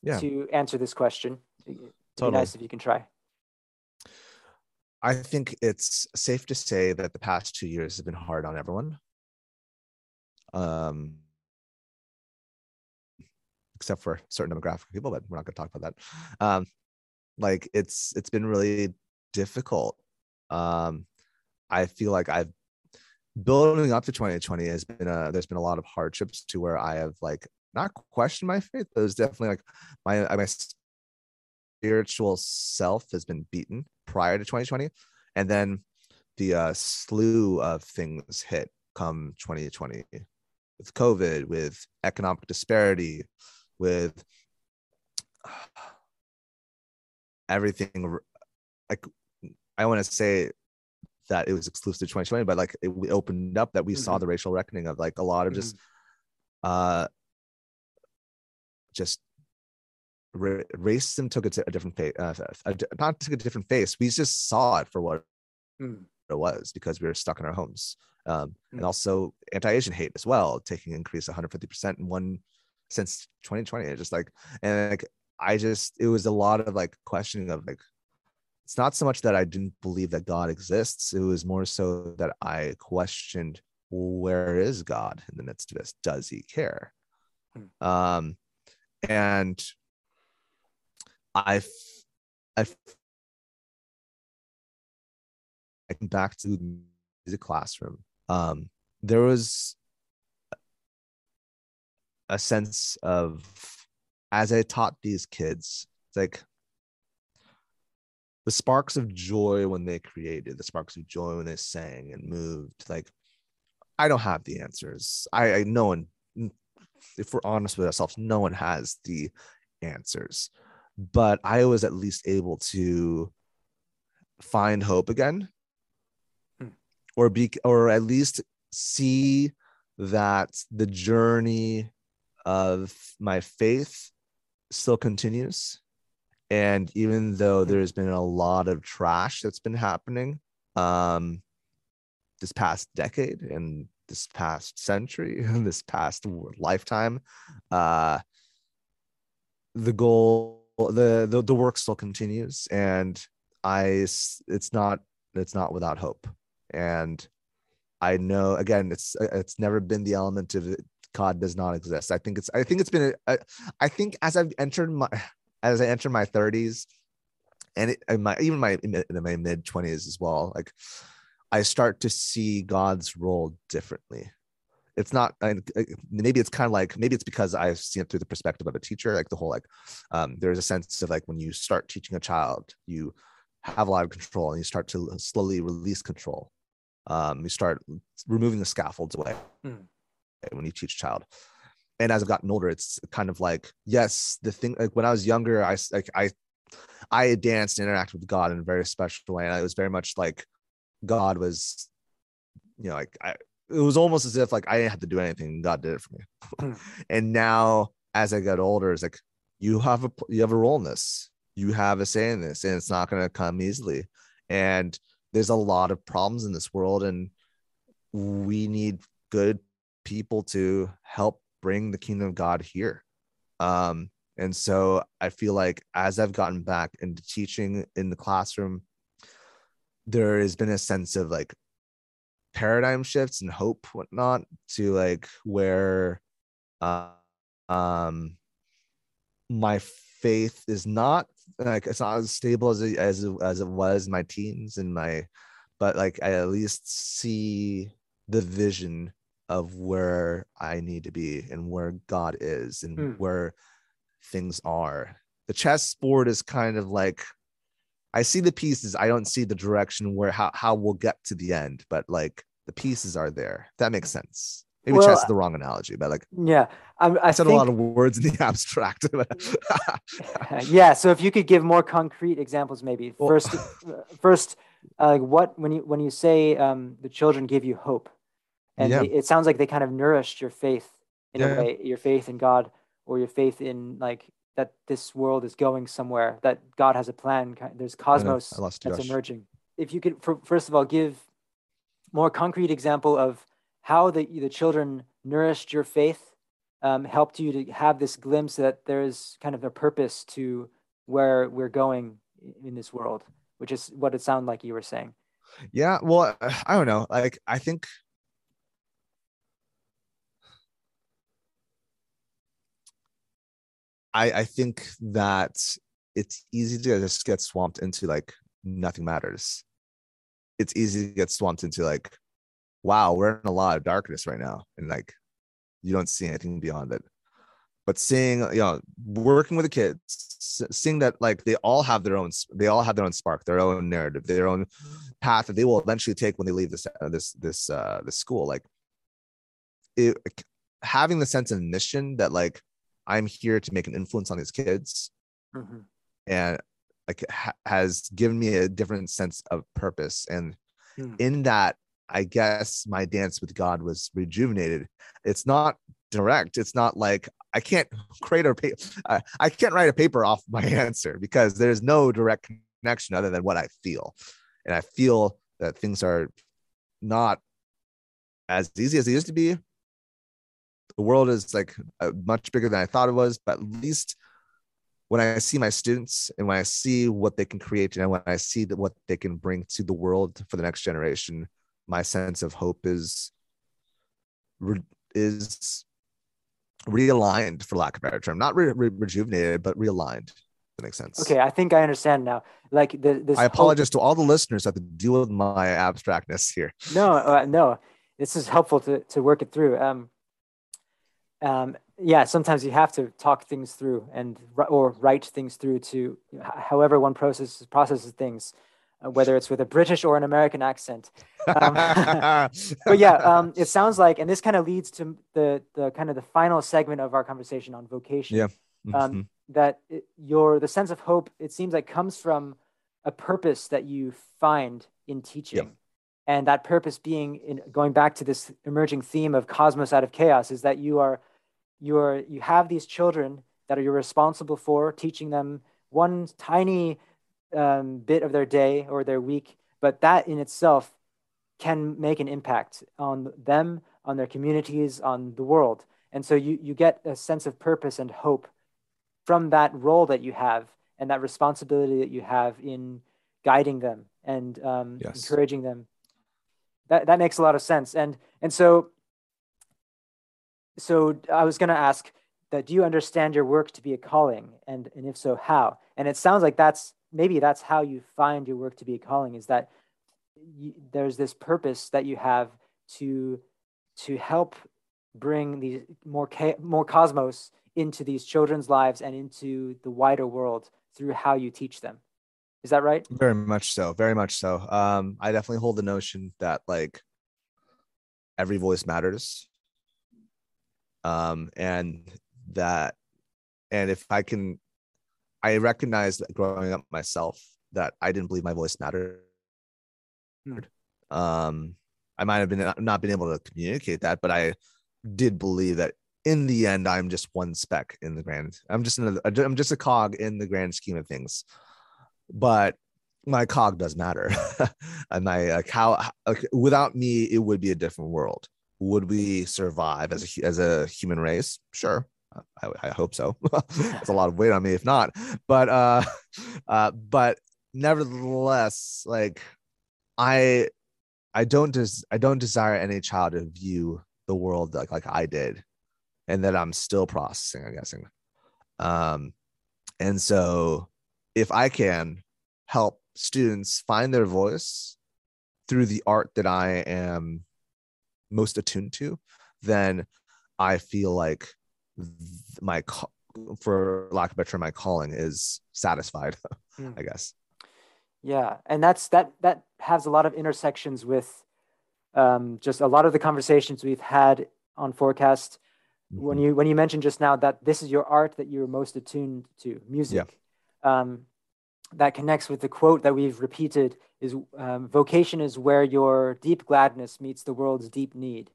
Yeah. to answer this question, it'd be Totally. nice if you can try. I think it's safe to say that the past two years have been hard on everyone. Um, except for certain demographic people, but we're not going to talk about that. Um, like it's it's been really difficult. Um, I feel like I've building up to 2020 has been a there's been a lot of hardships to where I have like not questioned my faith, but it was definitely like my my spiritual self has been beaten prior to 2020 and then the uh, slew of things hit come 2020 with covid with economic disparity with everything like i want to say that it was exclusive to 2020 but like it we opened up that we saw Mhm. the racial reckoning of like a lot of just uh just ra- racism took a different face, uh, a, not took a different face. We just saw it for what Mm. it was because we were stuck in our homes. Um, Mm. And also anti-Asian hate as well, taking increase 150% in one since 2020. It's just like, and like, I just, it was a lot of like questioning of like, it's not so much that I didn't believe that God exists. It was more so that I questioned where is God in the midst of this? Does he care? Hmm. Um, and I, I, came back to the classroom. Um, there was a sense of, as I taught these kids, it's like the sparks of joy when they created, the sparks of joy when they sang and moved. Like, I don't have the answers. I, I no one, if we're honest with ourselves, no one has the answers. But I was at least able to find hope again, Hmm. or be, or at least see that the journey of my faith still continues. And even though Hmm. there's been a lot of trash that's been happening um, this past decade and this past century and this past lifetime, uh, the goal, the, the the work still continues, and I it's not it's not without hope. And I know again, it's it's never been the element of God does not exist. I think it's I think it's been I think as I've entered my as I enter my 30s and it, in my even my in my mid 20s as well, like I start to see God's role differently. It's not I- maybe it's kind of like maybe it's because I've seen it through the perspective of a teacher, like the whole like um, there's a sense of like when you start teaching a child, you have a lot of control and you start to slowly release control. Um, you start removing the scaffolds away Mm. When you teach a child. And as I've gotten older, it's kind of like, yes, the thing like when I was younger, i like I I danced and interacted with God in a very special way. And it was very much like God was, you know, like I it was almost as if like I didn't have to do anything, God did it for me. And now as I get older, it's like you have a you have a role in this, you have a say in this, and it's not gonna come easily. And there's a lot of problems in this world, and we need good people to help bring the kingdom of God here. Um, and so I feel like as I've gotten back into teaching in the classroom, there has been a sense of like paradigm shifts and hope, whatnot, to like where uh, um my faith is not like it's not as stable as it, as it, as it was in my teens and my but like I at least see the vision of where I need to be and where God is and Hmm. where things are. The chessboard is kind of like I see the pieces. I don't see the direction where how, how we'll get to the end, but like the pieces are there. That makes sense. Maybe Well, chess is the wrong analogy, but like Yeah, I'm, I I said think, a lot of words in the abstract. yeah. So if you could give more concrete examples, maybe Well- first, uh, first, uh, like what when you when you say um, the children give you hope, and Yeah. it sounds like they kind of nourished your faith in Yeah. a way, your faith in God or your faith in like that this world is going somewhere, that God has a plan. There's cosmos I lost that's Josh. emerging. If you could, for, first of all, give more concrete example of how the the children nourished your faith, um, helped you to have this glimpse that there is kind of a purpose to where we're going in this world, which is what it sounded like you were saying. yeah, well, I don't know. Like I think I I think that it's easy to just get swamped into like nothing matters. It's easy to get swamped into like, wow, we're in a lot of darkness right now, and like you don't see anything beyond it. But seeing, you know, working with the kids, seeing that like they all have their own, they all have their own spark, their own narrative, their own path that they will eventually take when they leave this uh, this this uh this school. Like, it, having the sense of mission that like I'm here to make an influence on these kids Mhm. and like ha- has given me a different sense of purpose and Hmm. in that i guess my dance with god was rejuvenated it's not direct it's not like I can't create a paper. Uh, I can't write a paper off my answer because there's no direct connection other than what I feel, and I feel that things are not as easy as they used to be. The world is like uh, much bigger than I thought it was, but at least when I see my students and when I see what they can create and when I see that what they can bring to the world for the next generation, my sense of hope is is realigned, for lack of a better term, not re- re- rejuvenated, but realigned. That makes sense. Okay, I think I understand now. Like the this. I apologize hope- to all the listeners that have to deal with my abstractness here. No, uh, no, this is helpful to to work it through. Um, um, yeah, sometimes you have to talk things through and or write things through to however one processes processes things, uh, whether it's with a British or an American accent. Um, but yeah, um, it sounds like, and this kind of leads to the the kind of the final segment of our conversation on vocation. Yeah. Um, mm-hmm. that it, your the sense of hope it seems like comes from a purpose that you find in teaching. Yeah and that purpose being in going back to this emerging theme of cosmos out of chaos is that you are you're you have these children that you're responsible for teaching them one tiny um, bit of their day or their week but that in itself can make an impact on them on their communities on the world. And so you you get a sense of purpose and hope from that role that you have and that responsibility that you have in guiding them and um, yes. encouraging them. That that makes a lot of sense. And and so so I was going to ask that do you understand your work to be a calling? And and if so how? And it sounds like that's maybe that's how you find your work to be a calling is that you, there's this purpose that you have to to help bring these more more cosmos into these children's lives and into the wider world through how you teach them. Is that right? Very much so very much so. Um i definitely hold the notion that like every voice matters um, and that and if i can i recognize that growing up myself that i didn't believe my voice mattered. Um i might have been not been able to communicate that but i did believe that in the end i'm just one speck in the grand i'm just another i'm just a cog in the grand scheme of things. But my cog does matter. And my uh, how without me it would be a different world would we survive as a as a human race? Sure, I, I hope so. It's a lot of weight on me if not. But uh, uh, but nevertheless, like I I don't des- I don't desire any child to view the world like like I did, and that I'm still processing. I'm guessing. Um, and so if I can help students find their voice through the art that I am most attuned to, then I feel like my for lack of a better term, my calling is satisfied. Mm. I guess. Yeah, and that's that that has a lot of intersections with um, just a lot of the conversations we've had on forecast. Mm-hmm. When you when you mentioned just now that this is your art that you're most attuned to, music. Yeah. Um, that connects with the quote that we've repeated is um, vocation is where your deep gladness meets the world's deep need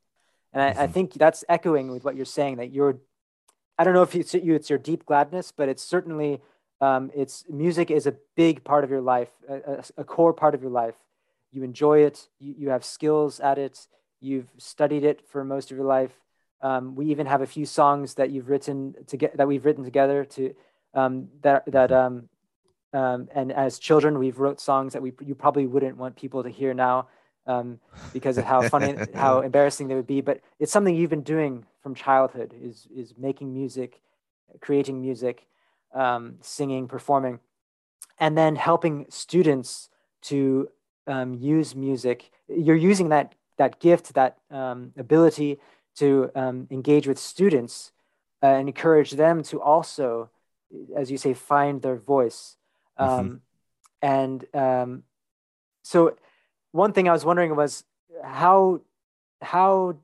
and I, mm-hmm. I, think that's echoing with what you're saying that you're i don't know if it's, you, it's your deep gladness but it's certainly um, it's music is a big part of your life a, a, core part of your life you enjoy it you, you have skills at it you've studied it for most of your life um, we even have a few songs that you've written to get that we've written together to um, that that mm-hmm. Um, and as children, we've wrote songs that we you probably wouldn't want people to hear now um, because of how funny, how embarrassing they would be. But it's something you've been doing from childhood is is making music, creating music, um, singing, performing, and then helping students to um, use music. You're using that that gift, that um, ability to um, engage with students uh, and encourage them to also, as you say, find their voice. Um, mm-hmm. And um, so, one thing I was wondering was how how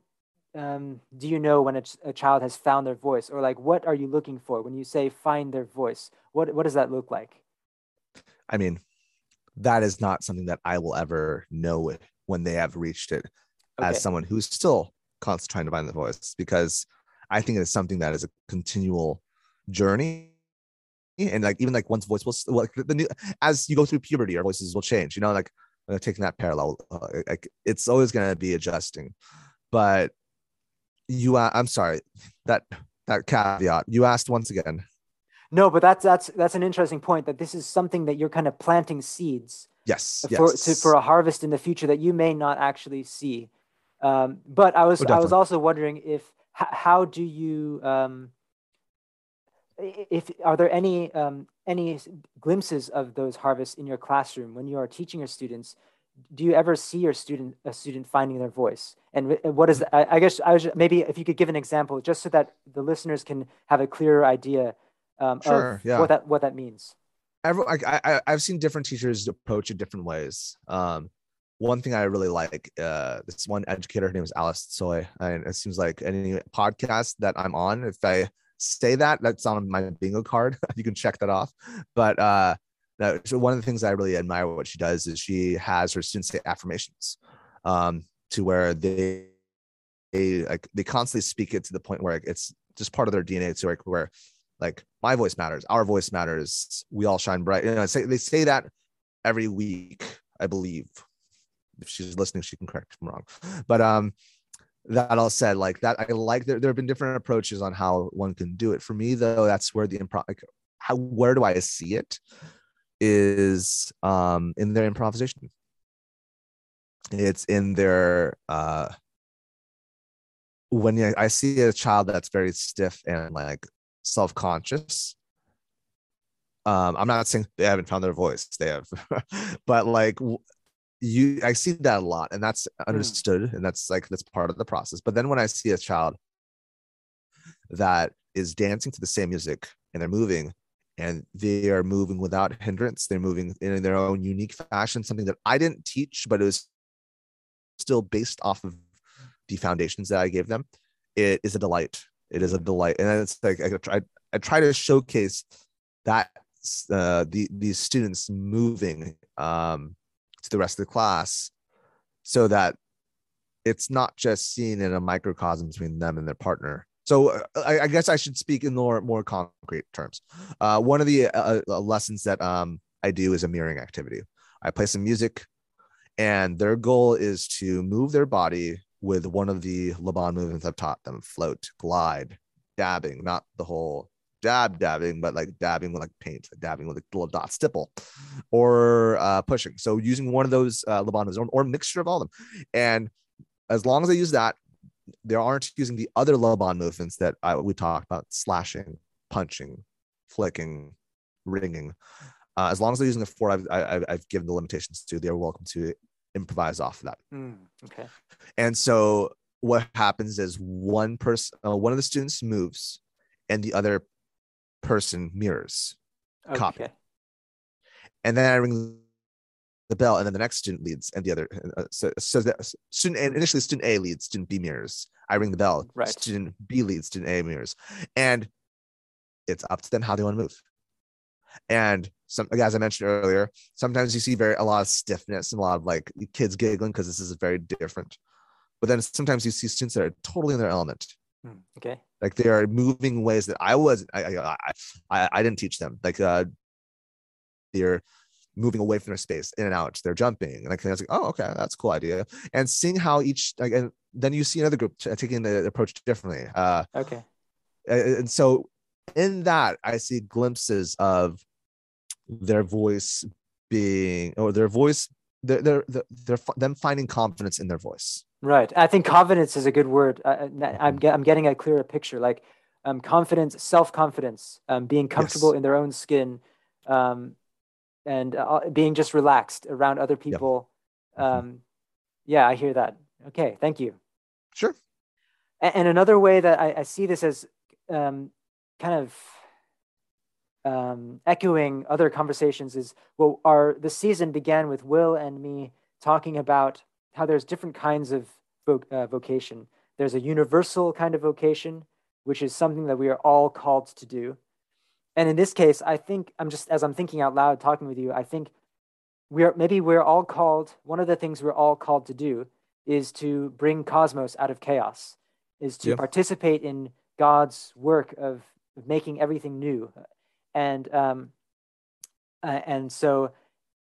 um, do you know when a, ch- a, child has found their voice, or like what are you looking for when you say find their voice? What what does that look like? I mean, that is not something that I will ever know when they have reached it. Okay. As someone who's still constantly trying to find the voice, because I think it's something that is a continual journey. And like even like one's voice will like the new as you go through puberty, our voices will change. You know, like uh, taking that parallel, uh, like it's always going to be adjusting. But you, uh, I'm sorry that that caveat you asked once again. No, but that's that's that's an interesting point. That this is something that you're kind of planting seeds. Yes. For yes. To, for a harvest in the future that you may not actually see. Um, but I was oh, I was also wondering if how do you um, if are there any um, any glimpses of those harvests in your classroom when you are teaching your students do you ever see your student a student finding their voice and what is I, I, guess i was maybe if you could give an example just so that the listeners can have a clearer idea um, sure, of yeah. what that what that means Every, I, I i've seen different teachers approach it different ways um, one thing I really like, uh, this one educator, her name is Alice Tsui. and it seems like any podcast that I'm on, if I say that, that's on my bingo card. you can check that off. But uh, so one of the things I really admire what she does is she has her students say affirmations, um, to where they they like they constantly speak it to the point where it's just part of their DNA. To like where like my voice matters, our voice matters, we all shine bright. You know, say they say that every week, I believe if she's listening, she can correct me wrong. But um, that all said, like that, I like there, there have been different approaches on how one can do it. For me, though, that's where the improv, like, how where do I see it? Is um in their improvisation. It's in their uh when you, I see a child that's very stiff and like self-conscious um i'm not saying they haven't found their voice they have but like you i see that a lot and that's hmm. understood mm. and that's like that's part of the process but then when i see a child that is dancing to the same music and they're moving and they are moving without hindrance they're moving in their own unique fashion something that i didn't teach but it was still based off of the foundations that i gave them it is a delight it is a delight and it's like i try i try to showcase that uh, the these students moving um to the rest of the class so that it's not just seen in a microcosm between them and their partner so uh, I, I, guess I should speak in more more concrete terms. Uh, one of the uh, uh, lessons that um, I do is a mirroring activity. I play some music, and their goal is to move their body with one of the Laban movements I've taught them: float, glide, dabbing, not the whole dab dabbing, but like dabbing with like paint, like dabbing with a little dot stipple, or uh, pushing. So using one of those uh, or, or mixture of all of them. And as long as they use that, they aren't using the other Laban movements that I, we talked about slashing, punching, flicking, wringing. Uh, as long as they're using the four I've, I, have i have given the limitations to, they're welcome to improvise off of that. Mm, okay. And so what happens is one person, uh, one of the students moves and the other person mirrors okay. copy. And then I ring the bell, and then the next student leads, and the other. Uh, so, so that student initially student A leads, student B mirrors. I ring the bell. Right. Student B leads, student A mirrors, and it's up to them how they want to move. And some, as I mentioned earlier, sometimes you see very a lot of stiffness and a lot of like kids giggling because this is very different. But then sometimes you see students that are totally in their element. Hmm, okay. Like they are moving ways that I was I I I, I didn't teach them. Like uh, they're moving away from their space, in and out. They're jumping, and I was like, oh, okay, that's a cool idea. And seeing how each like, and then you see another group taking the approach differently. Uh, okay. And so in that, I see glimpses of their voice being, or their voice, they're, they're, they're, they're them finding confidence in their voice. Right. I think confidence is a good word. I, I'm, get, I'm getting a clearer picture. Like um, confidence, self confidence, um, being comfortable yes. in their own skin, um, and uh, being just relaxed around other people. Yep. Mm-hmm. Um, yeah, I hear that. Okay, thank you. Sure. And, and another way that I, I see this as um, kind of um, echoing other conversations is well, our the season began with Will and me talking about how there's different kinds of uh, vocation. There's a universal kind of vocation, which is something that we are all called to do. And in this case, I think I'm just as I'm thinking out loud, talking with you, I think we're maybe we're all called. One of the things we're all called to do is to bring cosmos out of chaos, is to participate in God's work of, of making everything new, and um, uh, and so,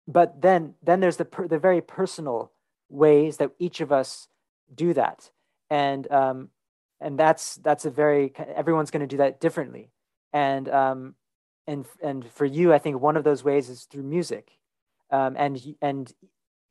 but then then there's the per, the very personal ways that each of us do that, and um, and that's that's a very everyone's going to do that differently, and um, and and for you, I think one of those ways is through music, um, and and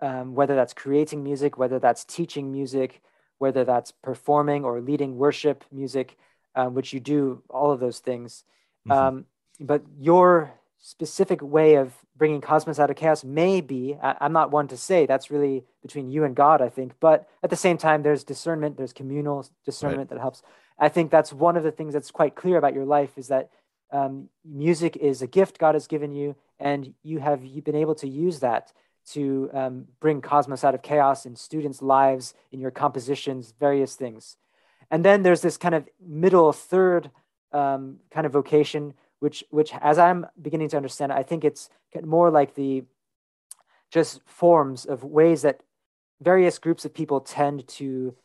um, whether that's creating music, whether that's teaching music, whether that's performing or leading worship music, um, which you do all of those things. Mm-hmm. Um, but your specific way of bringing cosmos out of chaos may be I, am not one to say that's really between you and god i think but at the same time there's discernment there's communal discernment right. that helps i think that's one of the things that's quite clear about your life is that um, music is a gift god has given you and you have you've been able to use that to um, bring cosmos out of chaos in students lives in your compositions various things and then there's this kind of middle third um, kind of vocation which which as i'm beginning to understand i think it's more like the just forms of ways that various groups of people tend to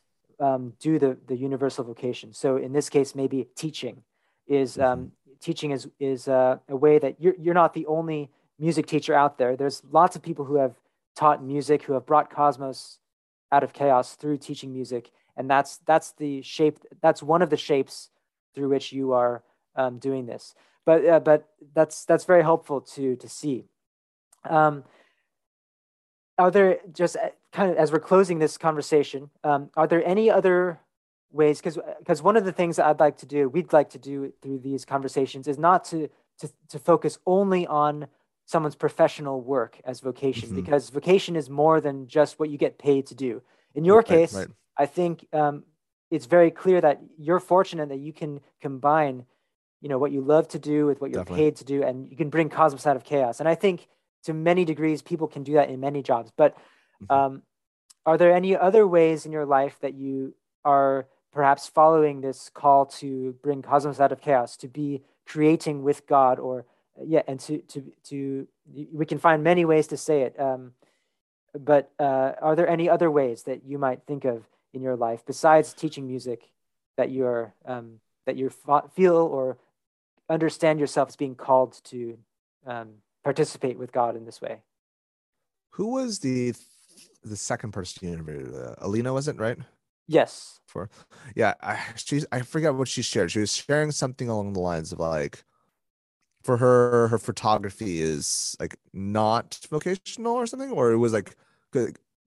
um, do the, the universal vocation. So in this case maybe teaching is um, mm-hmm. teaching is is uh, a way that you're, you're not the only music teacher out there. There's lots of people who have taught music who have brought cosmos out of chaos through teaching music. And that's that's the shape that's one of the shapes through which you are um, doing this but uh, but that's that's very helpful to to see. Um, are there just uh, kind of as we're closing this conversation? Um, are there any other ways? Because because one of the things that I'd like to do, we'd like to do through these conversations, is not to to to focus only on someone's professional work as vocation, mm-hmm. because vocation is more than just what you get paid to do. In your right, case, right. I think um, it's very clear that you're fortunate that you can combine you know what you love to do with what you're Definitely. paid to do and you can bring cosmos out of chaos and i think to many degrees people can do that in many jobs but mm-hmm. um, are there any other ways in your life that you are perhaps following this call to bring cosmos out of chaos to be creating with god or yeah and to to to we can find many ways to say it um, but uh, are there any other ways that you might think of in your life besides teaching music that you're um, that you feel or understand yourself as being called to um, participate with God in this way. Who was the the second person you interviewed? Uh, Alina, was it right? Yes. For yeah, I she's I forget what she shared. She was sharing something along the lines of like, for her, her photography is like not vocational or something, or it was like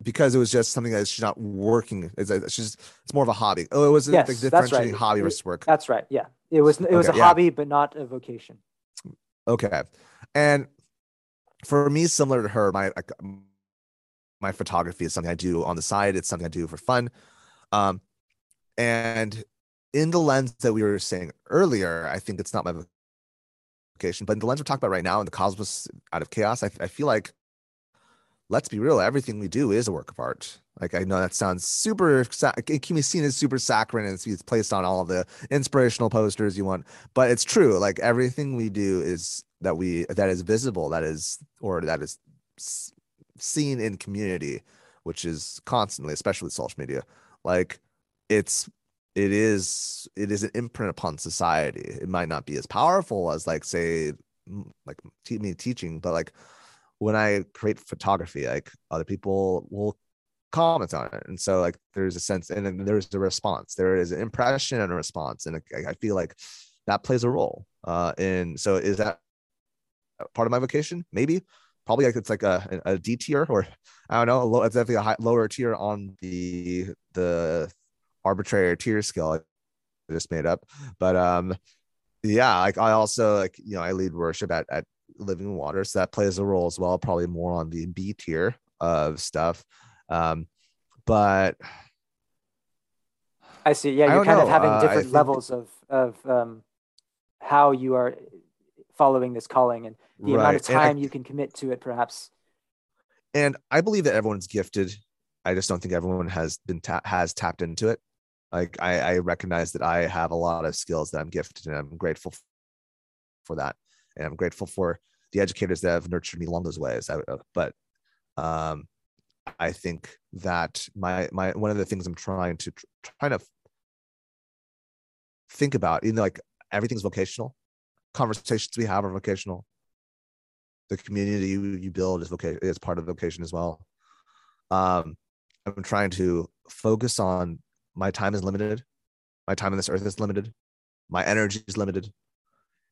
because it was just something that she's not working. It's, she's it's more of a hobby. Oh, it was yes, like differentiating right. hobby versus work. That's right. Yeah, it was it was okay, a yeah. hobby, but not a vocation. Okay, and for me, similar to her, my my photography is something I do on the side. It's something I do for fun, um, and in the lens that we were saying earlier, I think it's not my vocation, but in the lens we're talking about right now, in the cosmos out of chaos, I, I feel like let's be real, everything we do is a work of art. Like I know that sounds super, it can be seen as super saccharine and it's placed on all the inspirational posters you want, but it's true. Like everything we do is that we that is visible, that is or that is seen in community, which is constantly, especially with social media. Like it's it is it is an imprint upon society. It might not be as powerful as like say like me teaching, but like when I create photography, like other people will comment on it. And so like there's a sense and there's a response. There is an impression and a response. And I, I feel like that plays a role. Uh and so is that part of my vocation? Maybe. Probably like it's like a, a D tier or I don't know, low, it's definitely a high, lower tier on the the arbitrary tier scale I just made up. But um yeah, like I also like you know I lead worship at at living water so that plays a role as well probably more on the b tier of stuff. Um but i see. Yeah you're kind know. of having uh, different uh, levels of of um how you are following this calling and the right. amount of time I, you can commit to it perhaps. And i believe that everyone's gifted. I just don't think everyone has been ta- has tapped into it. Like I, I recognize that i have a lot of skills that i'm gifted and i'm grateful for that and I'm grateful for the educators that have nurtured me along those ways. I, uh, but um, I think that my my one of the things I'm trying to trying to think about you know like everything's vocational conversations we have are vocational the community you, you build is vocation is part of vocation as well um i'm trying to focus on my time is limited my time on this earth is limited my energy is limited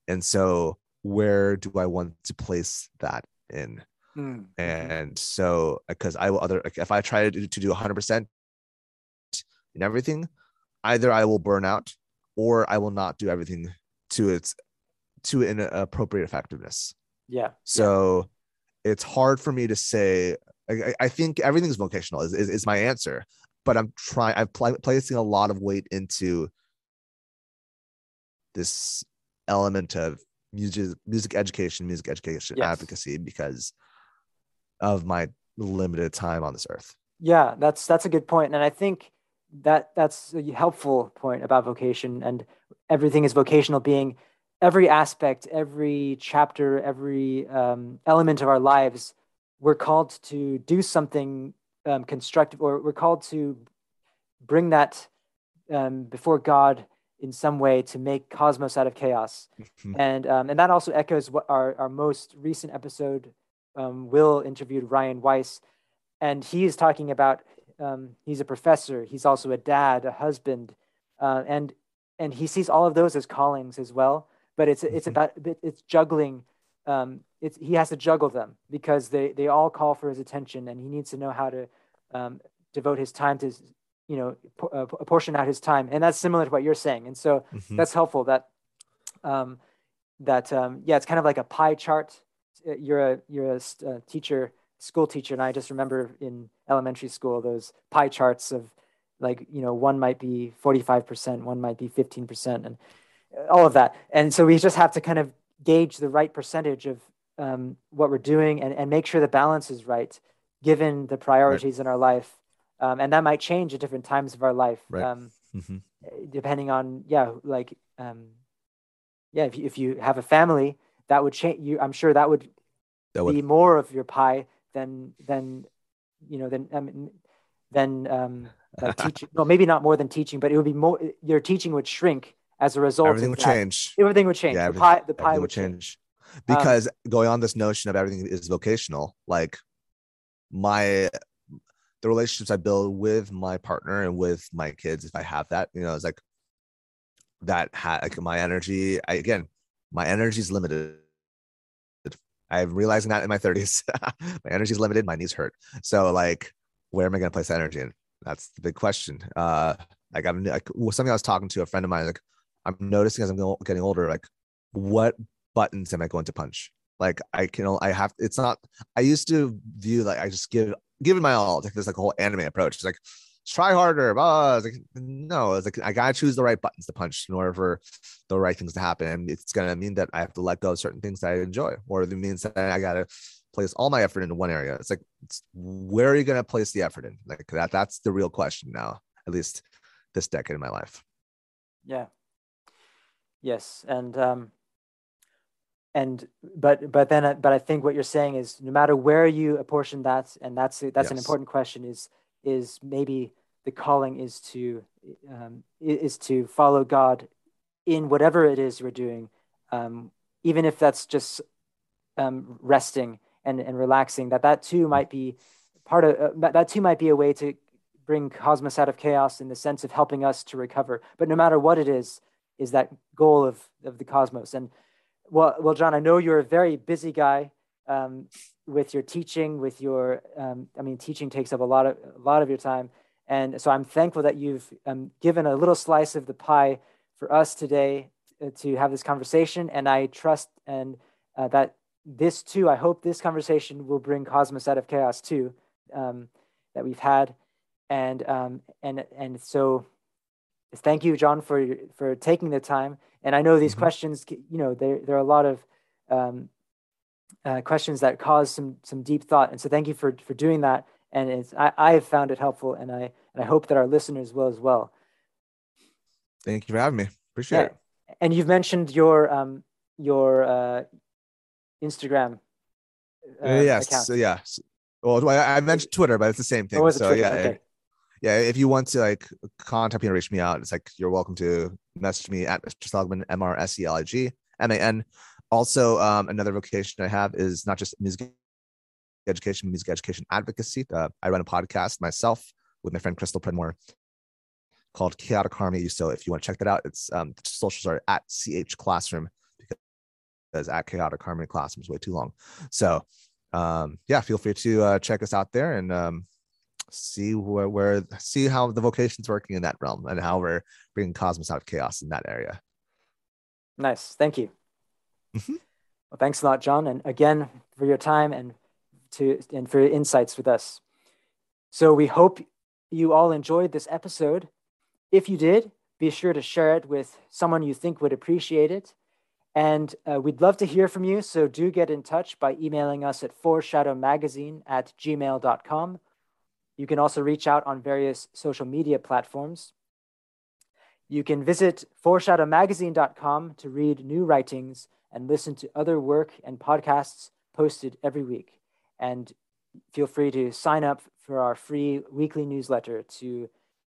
and so where do i want to place that in mm-hmm. and so because i will other if i try to do, to do 100% in everything either i will burn out or i will not do everything to its to an appropriate effectiveness yeah so yeah. it's hard for me to say I, I think everything's vocational is, is, is, my answer but i'm trying i'm pl- placing a lot of weight into this element of music music education music education yes. advocacy because of my limited time on this earth yeah that's that's a good point and i think that that's a helpful point about vocation and everything is vocational being every aspect every chapter every um, element of our lives we're called to do something um, constructive or we're called to bring that um, before god in some way to make cosmos out of chaos mm-hmm. and um, and that also echoes what our, our most recent episode um, will interviewed ryan weiss and he is talking about um, he's a professor he's also a dad a husband uh, and and he sees all of those as callings as well but it's it's mm-hmm. about it's juggling um, it's he has to juggle them because they they all call for his attention and he needs to know how to um, devote his time to you know uh, portion out his time. And that's similar to what you're saying. And so mm-hmm. that's helpful that um, that um, yeah it's kind of like a pie chart. Uh, you're a you're a uh, teacher school teacher. And i just remember in elementary school those pie charts of like you know one might be 45% one might be 15% and all of that. And so we just have to kind of gauge the right percentage of um, what we're doing and, and make sure the balance is right given the priorities right. in our life um, and that might change at different times of our life right. um, mm-hmm. depending on yeah like um, yeah if you, if you have a family that would change you i'm sure that would, that would be more of your pie than than you know than um, than um, like teaching no maybe not more than teaching but it would be more your teaching would shrink as a result everything would that. change everything would change yeah, the pie the pie would, would change, change. because um, going on this notion of everything is vocational like my the relationships I build with my partner and with my kids, if I have that, you know, it's like that ha- like my energy. I, again, my energy is limited. I'm realizing that in my 30s, my energy is limited. My knees hurt. So like, where am I going to place energy in? That's the big question. Uh, like I'm like something I was talking to a friend of mine. Like I'm noticing as I'm getting older, like what buttons am I going to punch? Like I can, I have. It's not. I used to view like I just give giving my all. Like there's like a whole anime approach. It's like try harder. Blah. It's like no, it's like I gotta choose the right buttons to punch in order for the right things to happen. And it's gonna mean that I have to let go of certain things that I enjoy, or it means that I gotta place all my effort into one area. It's like it's, where are you gonna place the effort in? Like that. That's the real question now. At least this decade in my life. Yeah. Yes, and um, and but but then but i think what you're saying is no matter where you apportion that and that's that's yes. an important question is is maybe the calling is to um, is to follow god in whatever it is we're doing um, even if that's just um, resting and, and relaxing that that too might be part of uh, that too might be a way to bring cosmos out of chaos in the sense of helping us to recover but no matter what it is is that goal of, of the cosmos and well, well, John, I know you're a very busy guy um, with your teaching, with your, um, I mean, teaching takes up a lot of a lot of your time, and so I'm thankful that you've um, given a little slice of the pie for us today uh, to have this conversation, and I trust and uh, that this too, I hope this conversation will bring Cosmos out of chaos too, um, that we've had, and um, and and so thank you, John, for for taking the time. And I know these mm-hmm. questions, you know, there there are a lot of um, uh, questions that cause some some deep thought. And so, thank you for for doing that. And it's I, I have found it helpful, and I and I hope that our listeners will as well. Thank you for having me. Appreciate yeah. it. And you've mentioned your um your uh, Instagram. Uh, yes. Account. So, yeah. Well, I mentioned Twitter, but it's the same thing. so yeah. Okay. Yeah, if you want to like contact me or reach me out, it's like you're welcome to message me at Mr. Seligman, M R S E L I G M A N. Also, um, another vocation I have is not just music education, music education advocacy. Uh, I run a podcast myself with my friend Crystal Pridmore called Chaotic Harmony. So if you want to check that out, it's um, socials are at CH Classroom because at Chaotic Harmony Classroom is way too long. So um, yeah, feel free to uh, check us out there and um, see where, where see how the vocation's working in that realm and how we're bringing cosmos out of chaos in that area. Nice, thank you. Mm-hmm. Well, thanks a lot, John, and again for your time and to and for your insights with us. So we hope you all enjoyed this episode. If you did, be sure to share it with someone you think would appreciate it. And uh, we'd love to hear from you, so do get in touch by emailing us at foreshadowmagazine at gmail.com. You can also reach out on various social media platforms. You can visit foreshadowmagazine.com to read new writings and listen to other work and podcasts posted every week. And feel free to sign up for our free weekly newsletter to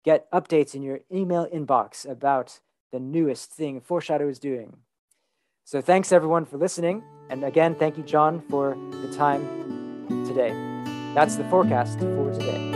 get updates in your email inbox about the newest thing Foreshadow is doing. So thanks everyone for listening. And again, thank you, John, for the time today. That's the forecast for today.